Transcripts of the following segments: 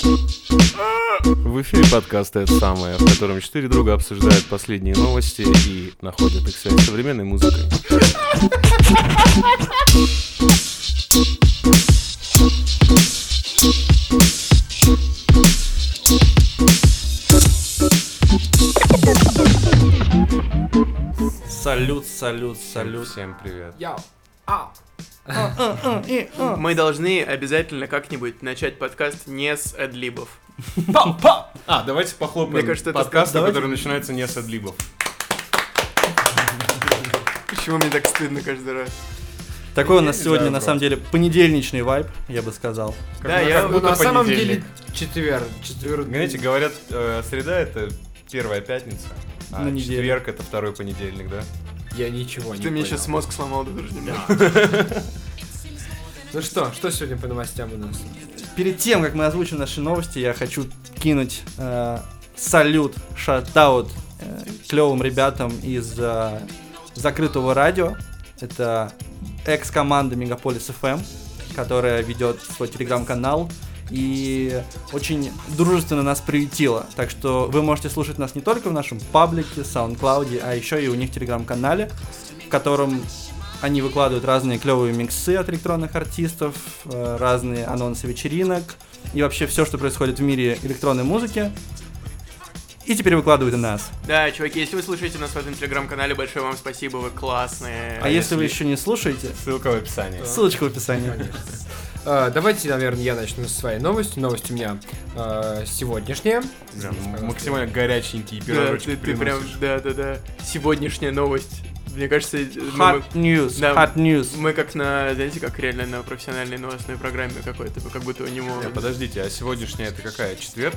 В эфире подкаст «Это самое», в котором четыре друга обсуждают последние новости и находят их связь с современной музыкой. Салют, салют, салют. Всем привет. Яу. А. Мы должны обязательно как-нибудь начать подкаст не с адлибов. А, давайте похлопаем Мне кажется, это давайте. который начинается не с адлибов. Почему мне так стыдно каждый раз? Такой у нас сегодня на самом деле понедельничный вайб, я бы сказал. Да, я... на самом деле, четверг. Знаете, говорят, э, среда это первая пятница, а четверг это второй понедельник, да? Я ничего не Ты мне понял. сейчас мозг сломал да, тоже немного. Ну что, что сегодня по новостям у нас? Перед тем, как мы озвучим наши новости, я хочу кинуть э, салют, шатаут э, клевым ребятам из э, закрытого радио. Это экс-команда Мегаполис FM, которая ведет свой телеграм-канал и очень дружественно нас приютила. Так что вы можете слушать нас не только в нашем паблике, SoundCloud, а еще и у них телеграм-канале, в котором они выкладывают разные клевые миксы от электронных артистов, э, разные анонсы вечеринок и вообще все, что происходит в мире электронной музыки. И теперь выкладывают и нас. Да, чуваки, если вы слушаете нас в этом телеграм-канале, большое вам спасибо, вы классные. А, если вы еще не слушаете, Ссылка в описании. ссылочка в описании. А, давайте, наверное, я начну со своей новости. Новость у меня а, сегодняшняя. Прям максимально горяченькие Да, пирожочки ты, ты прям, да, да, да. Сегодняшняя новость. Мне кажется, мы, Hot news, Да. hot news. мы как на, знаете, как реально на профессиональной новостной программе какой-то, как будто у него... Не, подождите, а сегодняшняя это какая? Четверг?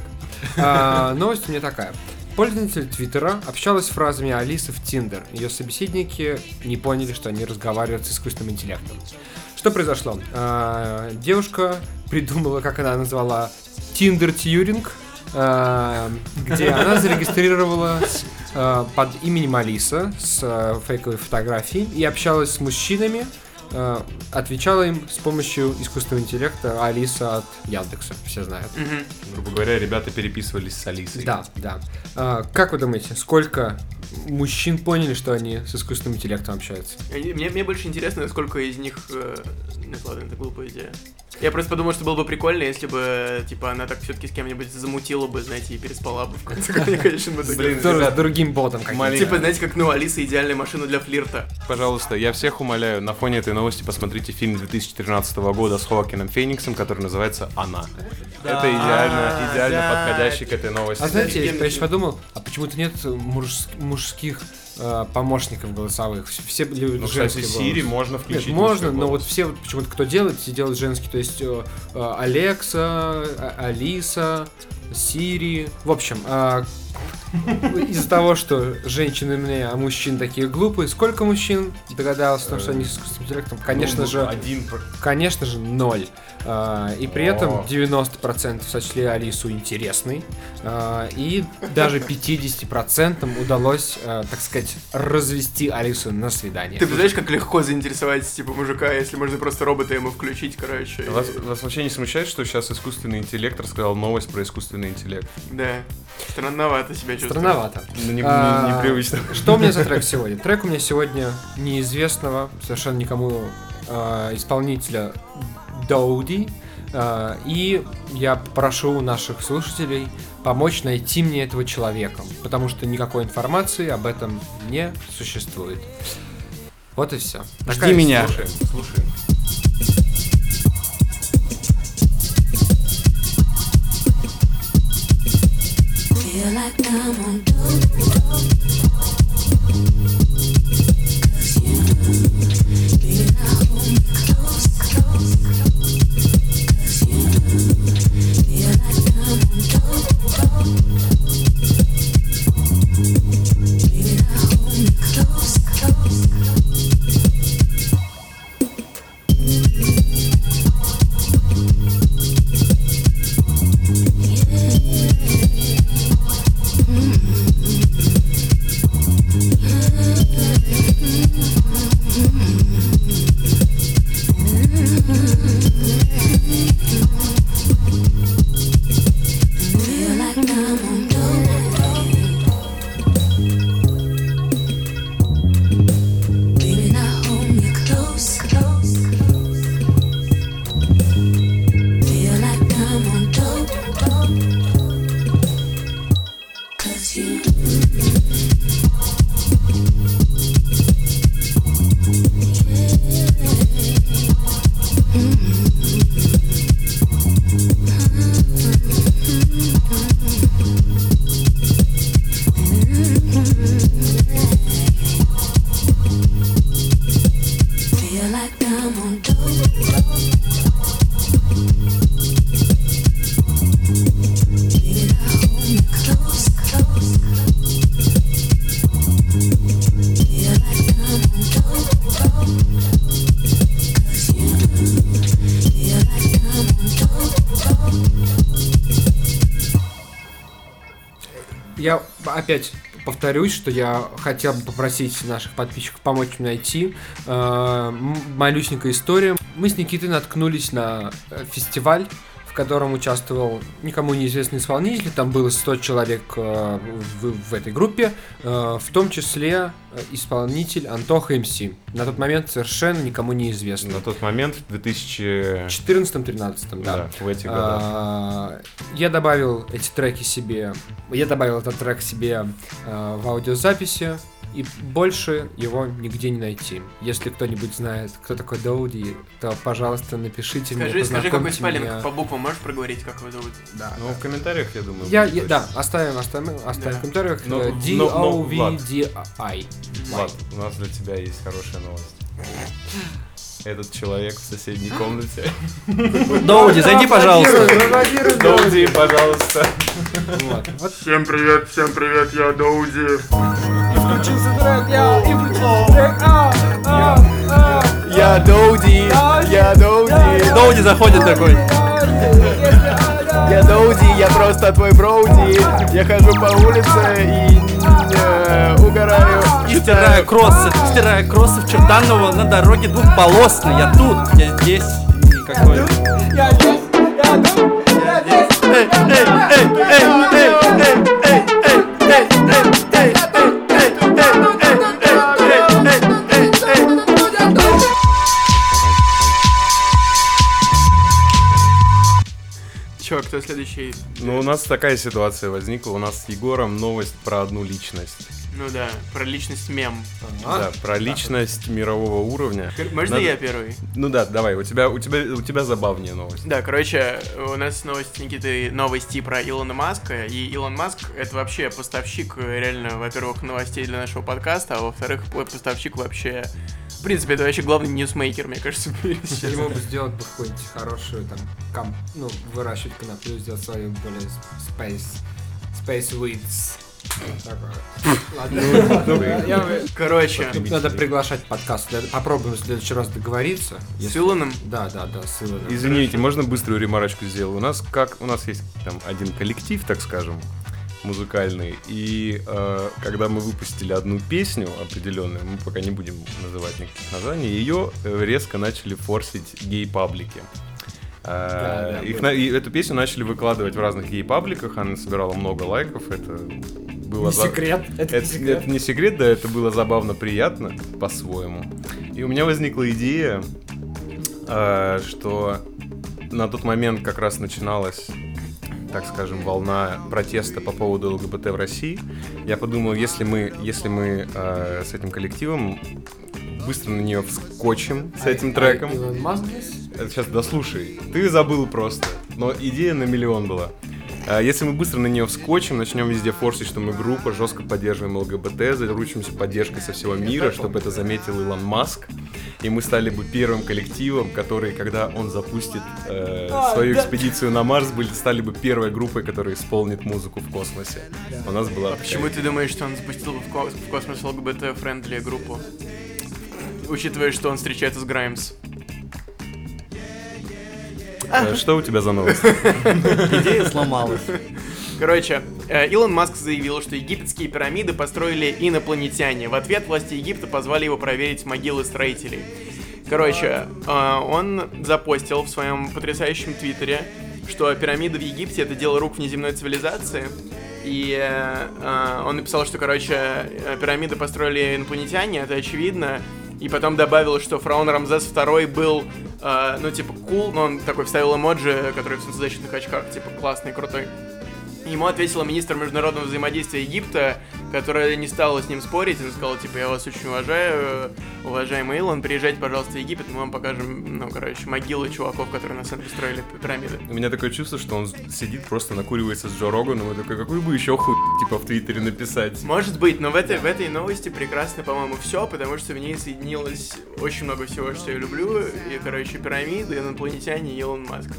А, новость у меня такая. Пользователь Твиттера общалась с фразами Алисы в Тиндер. Ее собеседники не поняли, что они разговаривают с искусственным интеллектом. Что произошло? А, девушка придумала, как она назвала, Тиндер Тьюринг, а, где она зарегистрировалась а, под именем Алиса с а, фейковой фотографией и общалась с мужчинами, а, отвечала им с помощью искусственного интеллекта Алиса от Яндекса, все знают. Мгм. Грубо говоря, ребята переписывались с Алисой. Да, да. Как вы думаете, сколько мужчин поняли, что они с искусственным интеллектом общаются? Мне, мне- больше интересно, насколько из них... э, Нет, ладно, это глупая идея. Я просто подумал, что было бы прикольно, если бы, типа, она так все-таки с кем-нибудь замутила бы, знаете, и переспала бы в конце конечном итоге. Блин, ребят, другим ботом каким-то. Типа, знаете, как, ну, Алиса идеальная машина для флирта. Пожалуйста, я всех умоляю, на фоне этой новости посмотрите фильм 2013 года с Хоакином Фениксом, который называется «Она». Это идеально, идеально да, подходящий к этой новости. А знаете, я еще подумал, а почему-то нет муж- мужских э, помощников голосовых? Все Ну, кстати, женский Siri можно Нет, включить. можно, мужской но голос. вот все вот почему-то кто делает, все делают женский. То есть э, э, Алекса, А- Алиса, Сири. В общем, из-за того, что женщины мне, а мужчин такие глупые, сколько мужчин догадался, том, что они с искусственным интеллектом? Конечно Ну, же, Один... Конечно же, ноль. А, И при этом О. 90% сочли Алису интересной. а, И даже 50% удалось, а, так сказать, развести Алису на свидание. Ты представляешь, как легко заинтересовать, типа, мужика, если можно просто робота ему включить, короче. и- Вас, вас вообще не смущает, что сейчас искусственный интеллект рассказал новость про искусственный интеллект? Да. Странновато себя чувствую. Странновато. Ну, не- А, не- непривычно. Что у меня за трек сегодня? Трек у меня сегодня неизвестного, совершенно никому а, исполнителя Доуди. А, И я прошу наших слушателей помочь найти мне этого человека, потому что никакой информации об этом не существует. Вот и все. Жди меня. Слушаем, слушаем. 'Cause you, baby, опять повторюсь, что я хотел бы попросить наших подписчиков помочь мне найти э, малюсенькая история. Мы с Никитой наткнулись на э, фестиваль, в котором участвовал никому неизвестный исполнитель. Там было 100 человек э, в, в этой группе, э, в том числе э, исполнитель Антоха МС. На тот момент совершенно никому неизвестный. На тот момент, в 2000... 14-13, да. Да, в этих годах. А, Я добавил эти треки себе, я добавил этот трек себе а, в аудиозаписи, и больше его нигде не найти. Если кто-нибудь знает, кто такой Доуди, то, пожалуйста, напишите мне, Скажи, скажи, какой спеллинг меня. по буквам можешь проговорить, как его зовут? Да. Ну, в комментариях, я думаю, Я, я- да, оставим, оставим, оставим Да. в комментариях. Но- э, но- но, Влад. D-O-V-D-I. Влад, у нас для тебя есть хорошая новость. Этот человек в соседней комнате. Доуди, зайди, пожалуйста. Доуди, пожалуйста. Всем привет, всем привет, я Доуди. Я Доуди, я Доуди. Доуди заходит такой. Я Доуди, я просто твой броуди. Я хожу по улице и э, угораю. И стираю кроссы, стираю кроссы в Черданова на дороге двухполосной. Я тут, я здесь. Эй, эй, эй, эй, эй, эй, эй, эй, эй, эй, Чё, кто следующий? Ну, у нас такая ситуация возникла. У нас с Егором новость про одну личность. Ну да, про личность мем. Да, про личность мирового уровня. Можно Надо- я первый? Ну да, давай, у тебя, у тебя, у тебя забавнее новость. Да, короче, у нас новость Никиты новости про Илона Маска. И Илон Маск это вообще поставщик, э, реально, во-первых, новостей для нашего подкаста, а во-вторых, поставщик вообще. В принципе, это вообще главный ньюсмейкер, мне кажется, сейчас. Ему бы сделать бы какую-нибудь хорошую, там, кам- ну, выращивать коноплю, сделать свою более space, space weeds. Короче, Надо приглашать подкаст. Попробуем в следующий раз договориться. с Илоном Да, да, да, с Илоном. Извините, можно быструю ремарочку сделаю? У нас как у нас есть там один коллектив, так скажем, музыкальный, и э, когда мы выпустили одну песню определенную, мы пока не будем называть никаких названий, ее э, резко начали форсить гей-паблики. Э, Да, да, их на- и эту песню начали выкладывать в разных гей-пабликах, она собирала много лайков, это было Не за- секрет. Это, не это, секрет. это не секрет, да, это было забавно, приятно по-своему. И у меня возникла идея, э, что на тот момент как раз начиналась, так скажем, волна протеста по поводу ЛГБТ в России. Я подумал, если мы, если мы э, с этим коллективом быстро на нее вскочим с этим А- треком. а Илон Маск здесь? Это сейчас дослушай. Ты забыл просто. Но идея на миллион была. А, Если мы быстро на нее вскочим, начнем везде форсить, что мы группа, жестко поддерживаем ЛГБТ, заручимся поддержкой со всего мира, чтобы это заметил Илон Маск. И мы стали бы первым коллективом, который, когда он запустит э, свою экспедицию на Марс, были, стали бы первой группой, которая исполнит музыку в космосе. У нас была А такая почему ты думаешь, что он запустил в, ко- в космос ЛГБТ-френдли группу? Учитывая, что он встречается с Граймс. Э, Что у тебя за новость? Идея сломалась. Короче, э, Илон Маск заявил, что египетские пирамиды построили инопланетяне. В ответ власти Египта позвали его проверить могилы строителей. Короче, э, он запостил в своем потрясающем твиттере, что пирамиды в Египте это дело рук внеземной цивилизации. И э, он написал, что, короче, пирамиды построили инопланетяне, это очевидно. И потом добавил, что фараон Рамзес II был, э, ну, типа, кул, но он такой вставил эмоджи, который в солнцезащитных очках, типа, классный, крутой. Ему ответила министр международного взаимодействия Египта, которая не стала с ним спорить, она сказала, типа, я вас очень уважаю, уважаемый Илон, приезжайте, пожалуйста, в Египет, мы вам покажем, ну, короче, могилы чуваков, которые на самом деле строили пирамиды. У меня такое чувство, что он сидит, просто накуривается с Джо Роганом и такой, какую бы еще хуй, типа, в Твиттере написать. Может быть, но в этой, в этой новости прекрасно, по-моему, все, потому что в ней соединилось очень много всего, что я люблю, и, короче, пирамиды, инопланетяне и Илон Маск.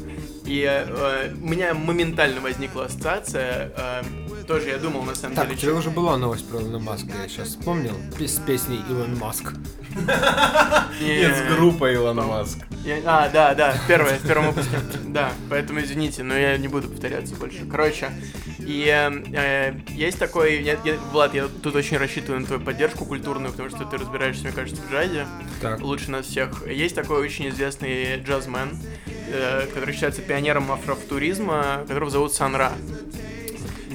И э, у меня моментально возникла ассоциация, э, тоже я думал, на самом Так, у деле, тебя чё- уже была новость про Илона Маска, я сейчас вспомнил, с песней Илон Маск. Нет, с группой Илон Маск. А, да, да, первое, в первом выпуске. Да, поэтому извините, но я не буду повторяться больше. Короче, и э, э, есть такой... я- я- Влад, я тут очень рассчитываю на твою поддержку культурную, потому что ты разбираешься, мне кажется, в джазе. Так. Лучше нас всех. Есть такой очень известный джазмен, э, который считается пионером афрофутуризма, которого зовут Санра.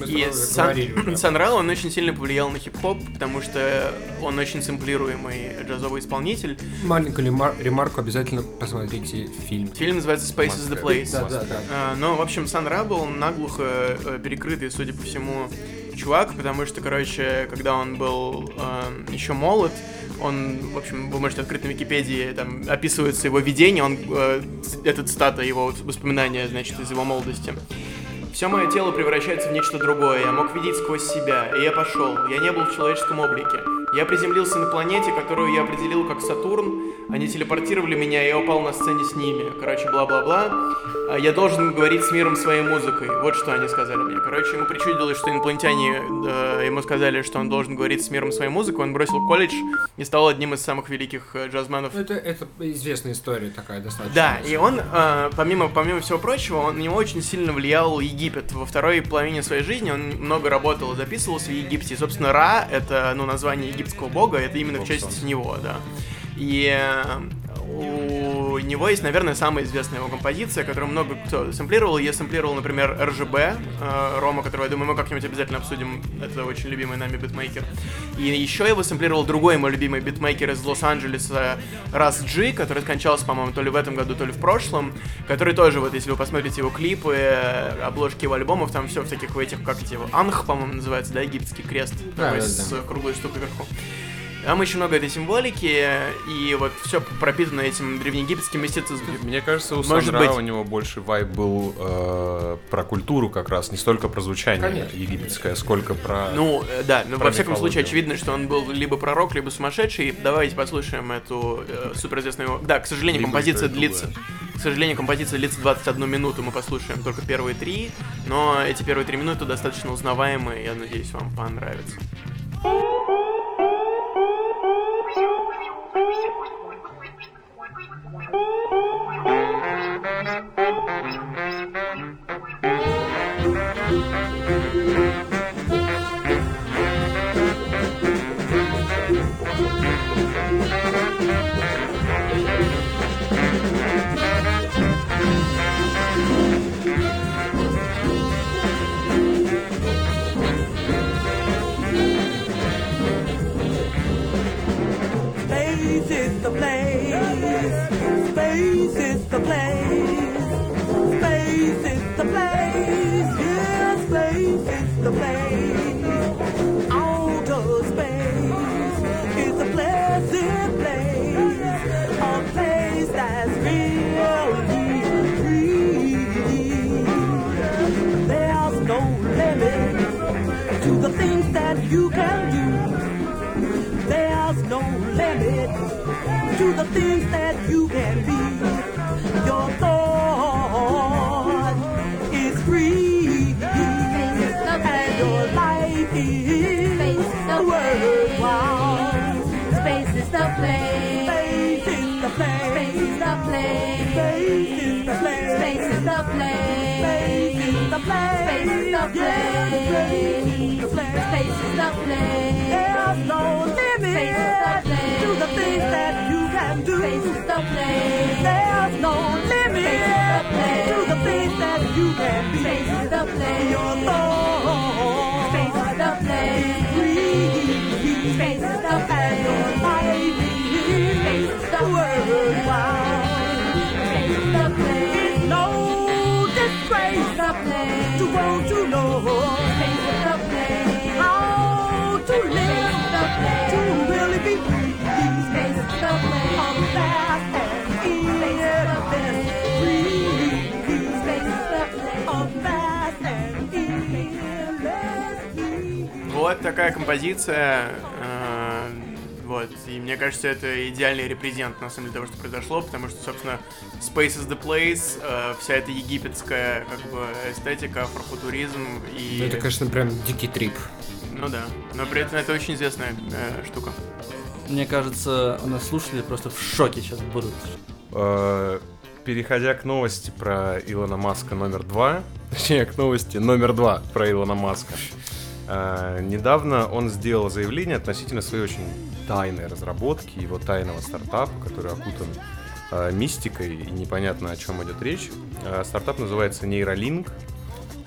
И Сан, уже. Санра, он очень сильно повлиял на хип-хоп, потому что он очень сэмплируемый джазовый исполнитель. Маленькую лемар- ремарку обязательно посмотрите фильм. Фильм называется Space is the Place. Да, да, да. А, Но, в общем, Санра был наглухо э, перекрытый, судя по всему, чувак, потому что, короче, когда он был еще молод, он, в общем, вы можете открыть на Википедии, там описывается его видение, он, э, это цитата его воспоминания, значит, из его молодости. Все мое тело превращается в нечто другое. Я мог видеть сквозь себя, и я пошел. Я не был в человеческом облике. Я приземлился на планете, которую я определил как Сатурн. Они телепортировали меня, и я упал на сцене с ними. Короче, бла-бла-бла. А Я должен говорить с миром своей музыкой. Вот что они сказали мне. Короче, ему причудилось, что инопланетяне э, ему сказали, что он должен говорить с миром своей музыкой. Он бросил колледж и стал одним из самых великих э, джазменов Это, это известная история такая достаточно. да, и он, э, помимо, помимо всего прочего, он, на него очень сильно влиял Египет. Во второй половине своей жизни он много работал и записывался в Египте. И, собственно, Ра — это, ну, название египетского бога, это именно в честь Солнце. него, да. И э, у него есть, наверное, самая известная его композиция, которую много кто сэмплировал. Я сэмплировал, например, РЖБ, э, Рома, которого, я думаю, мы как-нибудь обязательно обсудим. Это очень любимый нами битмейкер. И еще его сэмплировал другой мой любимый битмейкер из Лос-Анджелеса, Раз Джи, который скончался, по-моему, то ли в этом году, то ли в прошлом, который тоже, вот, если вы посмотрите его клипы, э, обложки его альбомов, там все в таких в этих, как эти его, Анх, по-моему, называется, да, египетский крест, Да, такой да, с да. круглой штукой вверху. Там еще много этой символики, и вот все пропитано этим древнеегипетским мистицизмом. Мне кажется, у Может Сандра быть. у него больше вайб был э, про культуру как раз, не столько про звучание Конечно. египетское, сколько про... Ну, э, да, но Про во всяком мифологию. случае очевидно, что он был либо пророк, либо сумасшедший. Давайте послушаем эту э, суперизвестную... Да, к сожалению, Либо композиция длится... К сожалению, композиция длится 21 минуту, мы послушаем только первые три, но эти первые три минуты достаточно узнаваемые, я надеюсь, вам понравится. To the things that you can be. Your thought is free, and your life is. Space is the place. Space is the Space is place. the place. Space is the place. Space is the place. Space is the place. Space is the Yeah, space is the place. Space is the place. There's no limit Space is the place. to the things that Face the place. There's no limit to the things that you can be. Face the place. Your soul. Face the place. Free. Face the flame. Your life. Face the worldwide. Face the place. It's no disgrace. Face the place. To won't you know? Вот такая композиция. э, Вот, и мне кажется, это идеальный репрезент, на самом деле, того, что произошло, потому что, собственно, Space is the Place, э, вся эта египетская, как бы, эстетика, афрофутуризм и... Ну, это, конечно, прям дикий трип. Ну да, но при этом это очень известная э, штука. Мне кажется, у нас слушатели просто в шоке сейчас будут. Э, Переходя к новости про Илона Маска номер два, точнее, к новости номер два про Илона Маска. Э, Недавно он сделал заявление относительно своей очень тайной разработки, его тайного стартапа, который окутан э, мистикой и непонятно о чем идет речь. Э, Стартап называется Neuralink.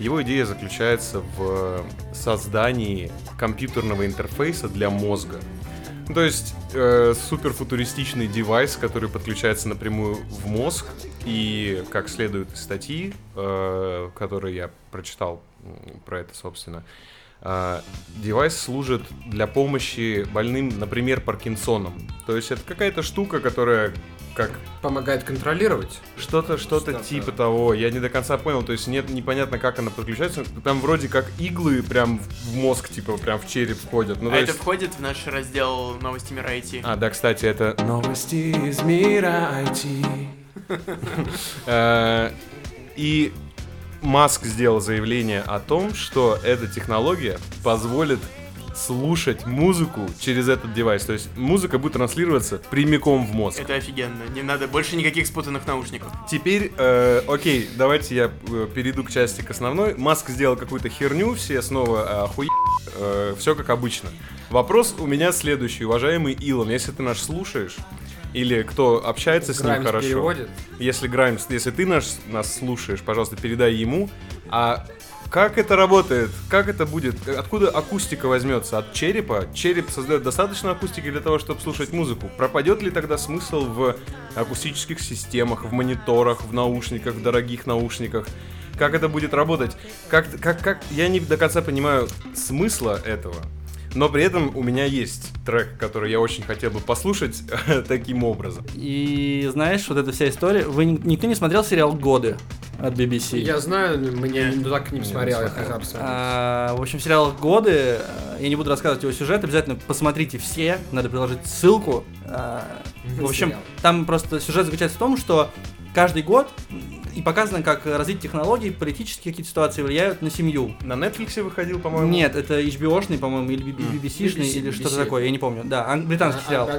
Его идея заключается в создании компьютерного интерфейса для мозга. Ну, То есть э, суперфутуристичный девайс, который подключается напрямую в мозг, и как следует из статьи, э, которые я прочитал про это, собственно, э, девайс служит для помощи больным, например, Паркинсоном. То есть это какая-то штука, которая как Помогает контролировать. что-то, что-то Что-то. типа того. Я не до конца понял, то есть нет, непонятно, как она подключается. Там вроде как иглы прям в мозг, типа прям в череп входят. Ну, А то это есть- входит в наш раздел новости мира IT. А, да, кстати, это новости из мира IT. Э, И Маск сделал заявление о том, что эта технология позволит слушать музыку через этот девайс. То есть музыка будет транслироваться прямиком в мозг. Это офигенно. Не надо больше никаких спутанных наушников. Теперь, э, окей, давайте я э, перейду к части к основной. Маск сделал какую-то херню, все снова охуе... все как обычно. Вопрос у меня следующий, уважаемый Илон, если ты наш слушаешь, или кто общается с ним хорошо, переводит. если Граймс, если ты наш, нас слушаешь, пожалуйста, передай ему. А как это работает? Как это будет? Откуда акустика возьмется? От черепа? Череп создает достаточно акустики для того, чтобы слушать музыку. Пропадет ли тогда смысл в акустических системах, в мониторах, в наушниках, в дорогих наушниках? Как это будет работать? Как, как, как... Я не до конца понимаю смысла этого. Но при этом у меня есть трек, который я очень хотел бы послушать таким образом. И знаешь, вот эта вся история. Вы ни- никто не смотрел сериал Годы от BBC? Я знаю, но мы не, ну, так не смотрел, я хотел. А, в общем, сериал Годы. э, Я не буду рассказывать его сюжет, обязательно посмотрите все. Надо приложить ссылку. А, В общем, там просто сюжет заключается в том, что каждый год и показано, как развитие технологий, политические какие-то ситуации влияют на семью. На Netflix выходил, по-моему. Нет, это HBO-шный, по-моему, или. BBC-шный, BBC, или что-то такое, я не помню. Да, ан- британский А, сериал.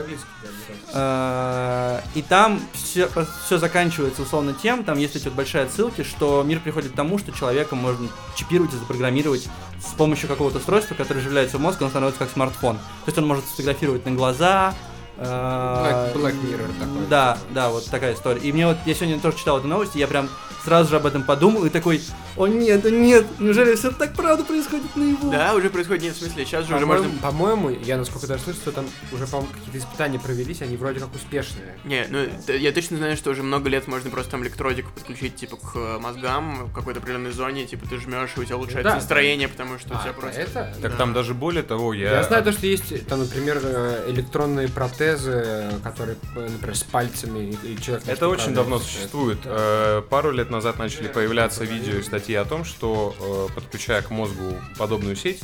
Э, И там все, все заканчивается условно тем, там есть эти вот большие отсылки, что мир приходит к тому, что человека можно чипировать и запрограммировать с помощью какого-то устройства, которое вживляется в мозг, он становится как смартфон. То есть он может сфотографировать на глаза. Black, Black Mirror такой. Да, да, вот такая история. И мне вот, я сегодня тоже читал эту новость, и я прям сразу же об этом подумал и такой, о нет, о нет, неужели все так правда происходит наяву? Да, уже происходит, нет, в смысле, сейчас же уже По-моему, можно... по-моему, я насколько даже слышал, что там уже, по-моему, какие-то испытания провелись, они вроде как успешные. Не, ну я точно знаю, что уже много лет можно просто там электродику подключить, типа, к мозгам в какой-то определенной зоне, типа, ты жмешь, и у тебя улучшается Да. настроение, потому что у А, тебя про просто... это? Так Да. там даже более того, я... Я знаю то, что есть, там, например, э, электронные протезы, которые, например, с пальцами, и, человек... Это очень давно существует. Да. Э, Пару лет назад начали появляться видео и статьи о том, что, э, подключая к мозгу подобную сеть,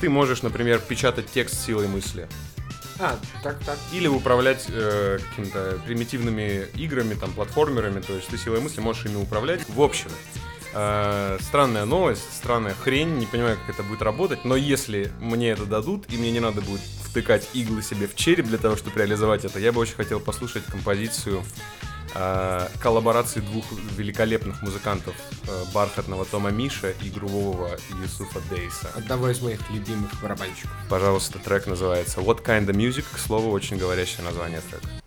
ты можешь, например, печатать текст силой мысли. А, так, так. Или управлять э, какими-то примитивными играми, там, платформерами, то есть ты силой мысли можешь ими управлять. В общем, э, странная новость, странная хрень, не понимаю, как это будет работать, но если мне это дадут, и мне не надо будет втыкать иглы себе в череп для того, чтобы реализовать это, я бы очень хотел послушать композицию э, коллаборации двух великолепных музыкантов, э, бархатного Тома Миша и грувового Юсуфа Дейса. Одного из моих любимых барабанщиков. Пожалуйста, трек называется What Kind of Music, к слову, очень говорящее название трека.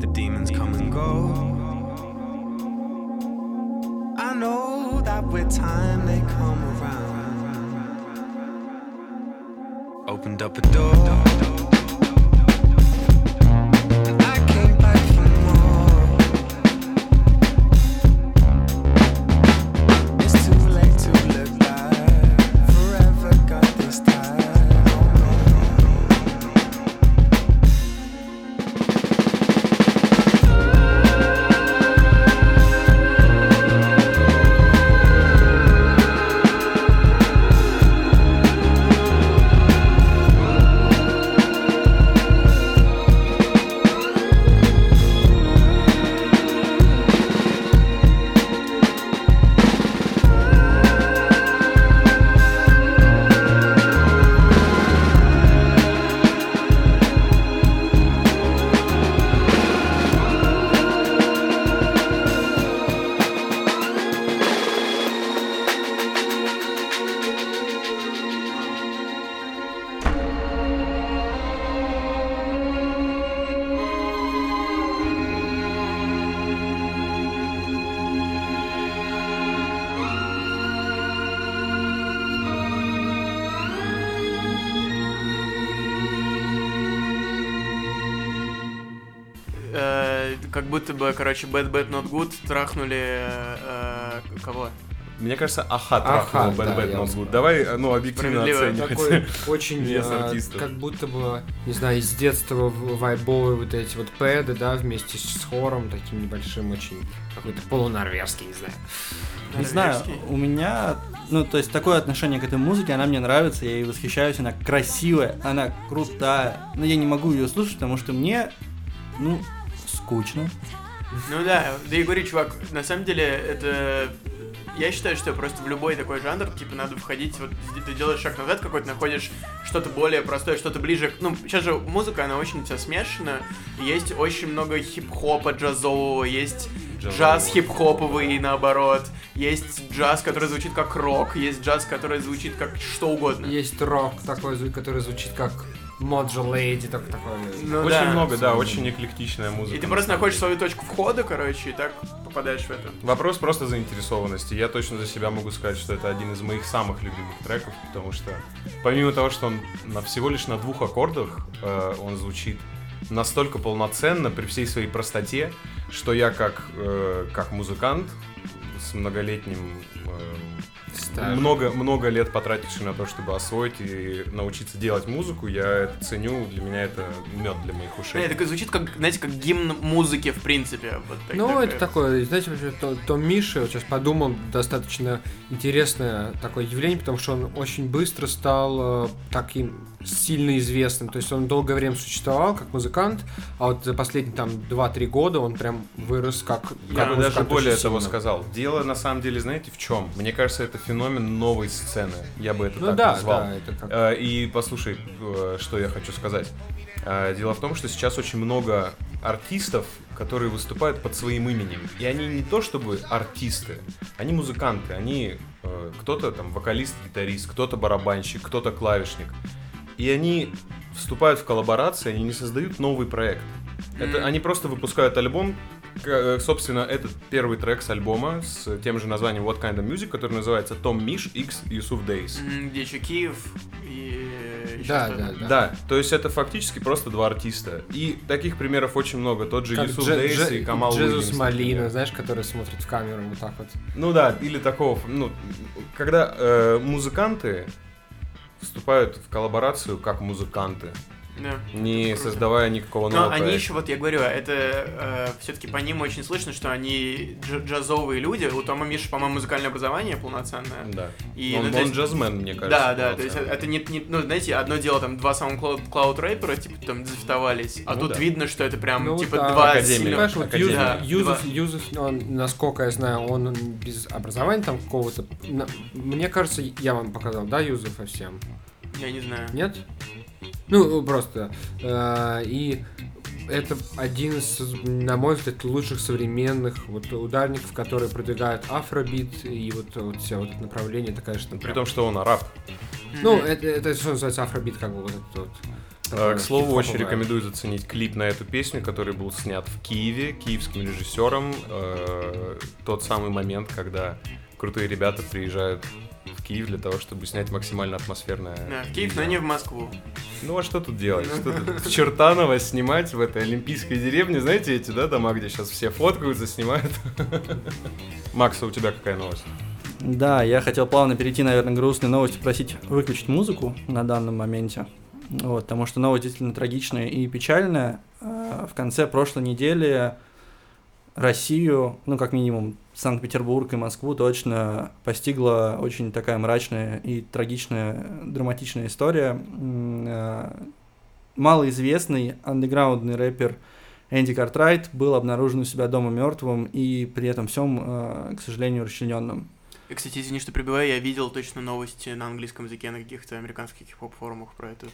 The demons come and go. I know that with time they come around. Opened up a door. Будто бы, короче, Bad Bad Not Good трахнули э, кого? Мне кажется, аха трахнул Bad да, Bad Not Good. Давай, э, ну, объективно оценивать. Такой очень, э, артиста. как будто бы, не знаю, из детства вайбовые вот эти вот пэды, да, вместе с хором, таким небольшим, очень какой-то полунорвежский, не знаю. Не знаю, у меня, ну, то есть такое отношение к этой музыке, она мне нравится, я ей восхищаюсь, она красивая, она крутая, но я не могу ее слушать, потому что мне, ну, скучно. Ну да, да и говорю, чувак, на самом деле это... Я считаю, что просто в любой такой жанр, типа, надо входить, вот ты делаешь шаг назад какой-то, находишь что-то более простое, что-то ближе к... Ну, сейчас же музыка, она очень вся смешана, и есть очень много хип-хопа джазового, есть Джазового. джаз хип-хоповый, наоборот, есть джаз, который звучит как рок, есть джаз, который звучит как что угодно. Есть рок такой, который звучит как Mojo Lady, так, такой. Ну Очень да. много, да, очень эклектичная музыка. И ты просто находишь свою точку входа, короче, и так попадаешь в это. Вопрос просто заинтересованности. Я точно за себя могу сказать, что это один из моих самых любимых треков, потому что помимо того, что он на всего лишь на двух аккордах э, он звучит настолько полноценно при всей своей простоте, что я как э, как музыкант с многолетним э, Стажем. много много лет потративший на то, чтобы освоить и научиться делать музыку, я это ценю. Для меня это мед для моих ушей. Это звучит как, знаете, как гимн музыки, в принципе. Вот так- Ну, такая. это такое, знаете, вообще, то, Том Миша, вот сейчас подумал, достаточно интересное такое явление, потому что он очень быстро стал э, таким сильно известным. То есть он долгое время существовал как музыкант, а вот за последние там 2-3 года он прям вырос как, Я как бы даже более того сказал. Дело на самом деле, знаете, в чем? Мне кажется, это феномен новой сцены. Я бы это Ну так да, назвал. да, это как... Э, И послушай, э, что я хочу сказать. Э, Дело в том, что сейчас очень много артистов, которые выступают под своим именем. И они не то чтобы артисты, они музыканты, они э, кто-то там вокалист, гитарист, кто-то барабанщик, кто-то клавишник. И они вступают в коллаборации, они не создают новый проект. Это, Мгм. они просто выпускают альбом, э, собственно, этот первый трек с альбома с тем же названием What Kind of Music, который называется Том Миш X Юсуф Days. М, Где еще Киев и еще Да, да, да. Да, то есть это фактически просто два артиста. И таких примеров очень много. Тот же Как Юсуф Дже- Дейс Дже- и Камал Джезус Уильямс, Малина, например. знаешь, который смотрит в камеру вот так вот. Ну да, или такого, ну, когда э, музыканты вступают в коллаборацию как музыканты, Да. не Круто. создавая никакого Но нового они проекта. еще, вот я говорю, это все-таки по ним очень слышно, что они дж- джазовые люди. У Тома Миши, по-моему, музыкальное образование полноценное. Да. И, он, ну, он есть- джазмен, мне кажется. Да, да, то есть это не, не- ну, знаете, одно дело, там, два SoundCloud рэпера, типа, там, зафитовались, а Ну тут да. видно, что это прям, Ну типа, да, два Академия. сильных- Понимаешь, вот. Юзеф, Да, Юзеф, два. Юзеф, он, насколько я знаю, он без образования там какого-то. на- Мне кажется, я вам показал, да, Юзефа всем? Я не знаю. Нет? Ну, просто. э, и это один из, на мой взгляд, лучших современных вот ударников, которые продвигают афробит и вот, вот все вот это направление, это, конечно, При прям- том, что он араб. Ну, это, это что называется афробит, как бы вот этот вот. Э, К слову, очень рекомендую заценить клип на эту песню, который был снят в Киеве киевским режиссером. Э, Тот самый момент, когда крутые ребята приезжают в Киев для того, чтобы снять максимально атмосферное. Да, в Киев, но видео. не в Москву. Ну а что тут делать? Что тут в Чертаново снимать в этой олимпийской деревне? Знаете эти, да, дома, где сейчас все фоткаются, снимают? Макс, а у тебя какая новость? Да, я хотел плавно перейти, наверное, к грустной новости, просить выключить музыку на данном моменте. Вот, потому что новость действительно трагичная и печальная. А, В конце прошлой недели Россию, ну, как минимум, Санкт-Петербург и Москву точно постигла очень такая мрачная и трагичная, драматичная история. А, Малоизвестный андеграундный рэпер Энди Картрайт был обнаружен у себя дома мертвым и при этом всем, а, к сожалению, расчлененным. И, кстати, извини, что прибиваю, я видел точно новости на английском языке на каких-то американских хип-хоп форумах про это.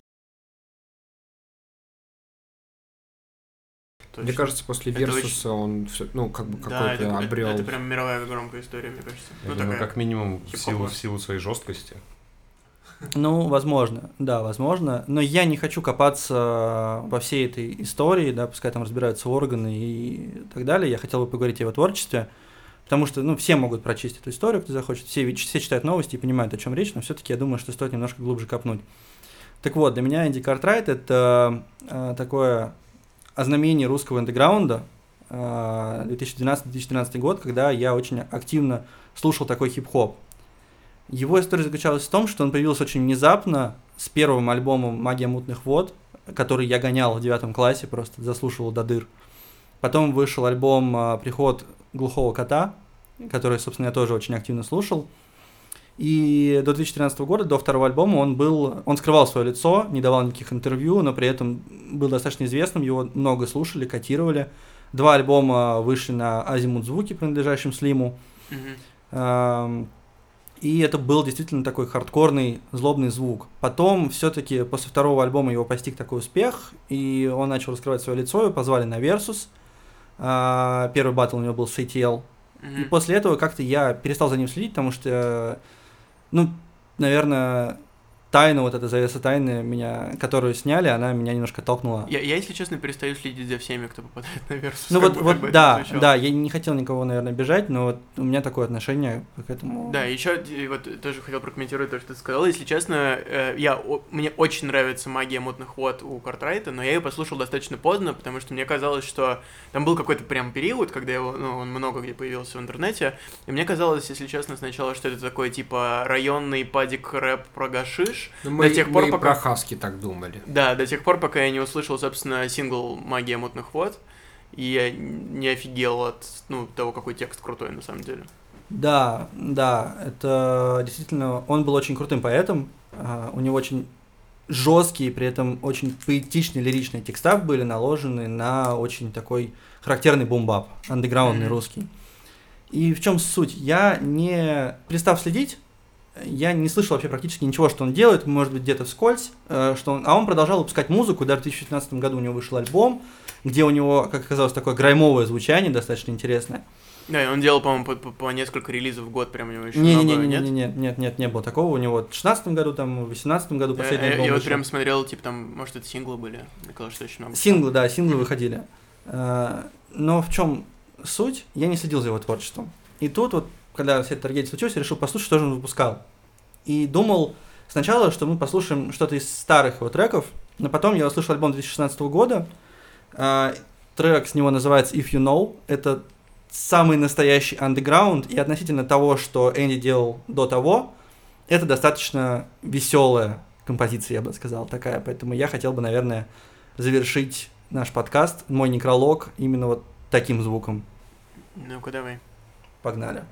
Мне кажется, после Это Версуса он все, ну, как бы да, это, какой-то это- обрел. это прям мировая громкая история, мне кажется. Я ну, думаю, такая. как минимум в силу, хип-хоповая. в силу своей жесткости. Ну, возможно, да, возможно. Но я не хочу копаться во всей этой истории, да, пускай там разбираются органы и так далее. Я хотел бы поговорить о его творчестве, потому что, ну, все могут прочесть эту историю, кто захочет. Все, все читают новости и понимают, о чем речь, но все-таки я думаю, что стоит немножко глубже копнуть. Так вот, для меня Энди Картрайт это э, такое ознамение русского андеграунда, э, 2012-2013 год, когда я очень активно слушал такой хип-хоп. Его история заключалась в том, что он появился очень внезапно с первым альбомом «Магия мутных вод», который я гонял в девятом классе, просто заслушивал до дыр. Потом вышел альбом а, «Приход глухого кота», который, собственно, я тоже очень активно слушал. И до 2013 года, до второго альбома, он был, он скрывал свое лицо, не давал никаких интервью, но при этом был достаточно известным, его много слушали, котировали. Два альбома вышли на Азимут Звуки, принадлежащем Слиму. Ам, И это был действительно такой хардкорный, злобный звук. Потом, все-таки, после второго альбома его постиг такой успех, и он начал раскрывать свое лицо, его позвали на Versus. А, Первый батл у него был с ATL. И Мгм. после этого как-то я перестал за ним следить, потому что, ну, наверное, тайна, вот эта завеса тайны, меня, которую сняли, она меня немножко толкнула. Я, я, если честно, перестаю следить за всеми, кто попадает на Версус. Ну вот, бы- вот да, да, я не хотел никого, наверное, бежать, но вот у меня такое отношение к этому. Да, еще вот тоже хотел прокомментировать то, что ты сказал. Если честно, э, я, мне очень нравится магия мутных вод у Картрайта, но я ее послушал достаточно поздно, потому что мне казалось, что там был какой-то прям период, когда его, ну, он много где появился в интернете, и мне казалось, если честно, сначала, что это такой типа районный падик рэп про гашиш. Ну, мы, до тех пор, мы пока- про Хаски так думали. Да, до тех пор, пока я не услышал, собственно, сингл «Магия мутных вод», и я не офигел от ну, того, какой текст крутой на самом деле. Да, да, это действительно, он был очень крутым поэтом, а, у него очень жесткие, при этом очень поэтичные, лиричные текста были наложены на очень такой характерный бумбап, андеграундный Мгм. русский. И в чем суть? Я не, перестав следить, я не слышал вообще практически ничего, что он делает, может быть, где-то вскользь, э, что он, а он продолжал выпускать музыку, даже в 2015 году у него вышел альбом, где у него, как оказалось, такое граймовое звучание, достаточно интересное. Да, и он делал, по-моему, по, по- по несколько релизов в год, прям у него еще Не, много, не, не, нет? не, нет, нет, нет, не было такого. У него в 16 году, там, в 18 году Я, последний я- альбом я вот вышел. прям смотрел, типа, там, может, это синглы были. Мне казалось, что очень много. Синглы, да, синглы выходили. Э, Но в чем суть? Я не следил за его творчеством. И тут вот, когда вся эта трагедия случилась, решил послушать, что же он выпускал. И думал сначала, что мы послушаем что-то из старых его треков, но потом я услышал альбом 2016 года. Э, Трек с него называется If You Know. Это самый настоящий андеграунд, и относительно того, что Энди делал до того, это достаточно веселая композиция, я бы сказал, такая. Поэтому я хотел бы, наверное, завершить наш подкаст, мой некролог, именно вот таким звуком. Ну-ка, давай. Погнали.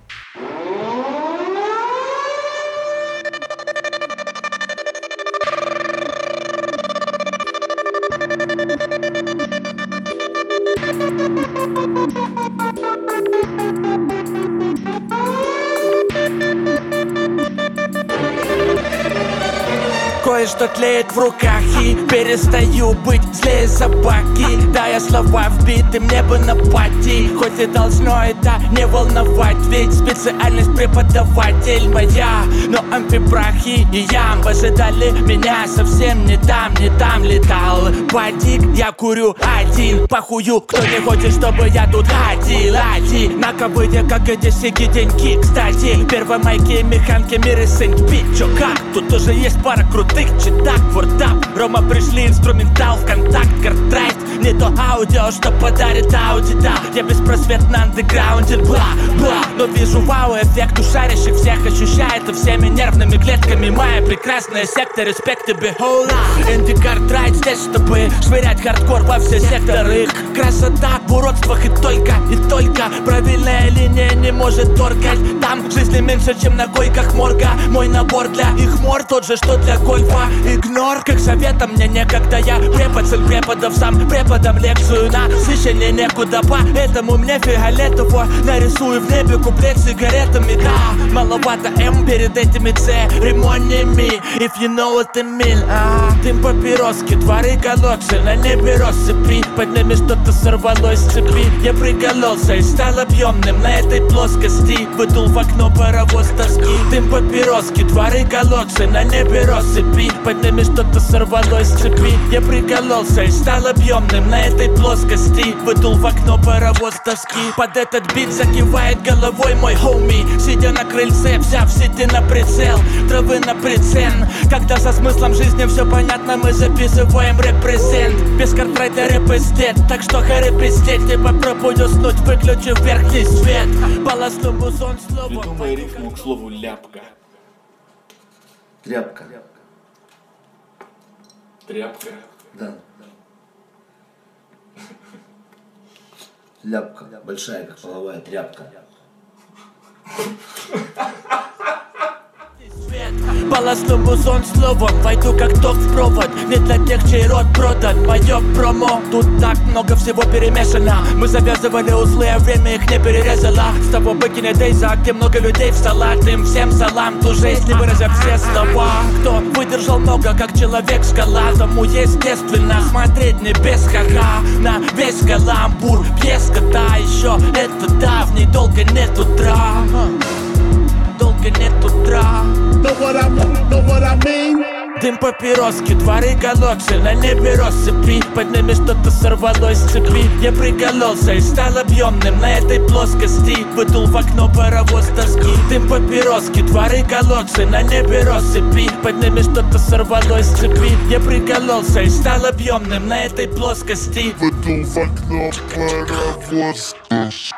Кое-что тлеет в руках и перестаю быть злее собаки. Да, я слова вбиты мне бы на пати. Хоть и должно это не волновать Ведь специальность преподаватель моя. Но амфибрахи и ям ожидали меня Совсем не там, не там летал Бадик, я курю один. Похую, кто не хочет, чтобы я тут ходил Один, на ковыде, как эти сики деньги. Кстати, первомайки, механки, миры Сент-Пит Чё как? Тут тоже есть пара крутых читак. Вордап, Рома пришли, инструментал, контакт, картрайт. Не то аудио, что подарит ауди, да Я беспросветно андеграунде, бла, бла. Но вижу вау-эффект. У шарящих всех Ощущает и всеми нервными клетками. Моя прекрасная секта, респект тебе, хола. Энди Картрайт здесь, чтобы швырять хардкор во все секторы. Красота в уродствах и только, и только. Правильная линия не может торкать. Там жизни меньше, чем на койках морга. Мой набор для их мор тот же, что для гольфа Игнор, как совета мне некогда. Я препод цель преподов сам преподам лекцию. На священне некуда Поэтому мне фиолетово. Нарисую в небе куплет сигаретами. Да, маловато М перед этими церемониями. If you know what I mean а, Дым папироски, дворы галоксы На небе россыпи Под ними что-то сорвалось с цепи. Я прикололся и стал объемным На этой плоскости. Выдул в окно паровоз тоски. Дым папироски, дворы галоксы На небе россыпи Под ними что-то сорвалось с цепи. Я прикололся и стал объемным На этой плоскости. Выдул в окно паровоз тоски. Под этот бит закивает головой мой хоуми. Сидя на крыльце, взяв сети на прицел Травы на прицен. Когда со смыслом жизни все понятно Мы записываем репрезент Без картрайта рэп эстет Так что харе пиздеть И попробуй уснуть, выключив верхний свет Полосну музон словом Придумай рифму к слову ляпка. Тряпка. Тряпка. Да. Ляпка. Большая, как половая тряпка. Полосну музон словом Войду как ток в провод. Не для тех, чей рот продан. Мое промо. Тут так много всего перемешано. Мы завязывали узлы, а время их не перерезало. С того быкиня Дейза, где много людей в салат. Им всем салам, ту жизнь не выразя все слова. Кто выдержал много, как человек скала Тому естественно смотреть не без ха На весь каламбур Пьеска, да, еще это давний Долго нет утра. Долго нет утра Дым папироски, дворы галоксы На небе россыпи. Под ними что-то сорвалось с цепи. Я прикололся и стал объемным На этой плоскости. Выдул в окно паровоз тоски. Дым папироски, дворы галоксы На небе россыпи. Под ними что-то сорвалось с цепи. Я прикололся и стал объемным На этой плоскости. Выдул в окно паровоз тоски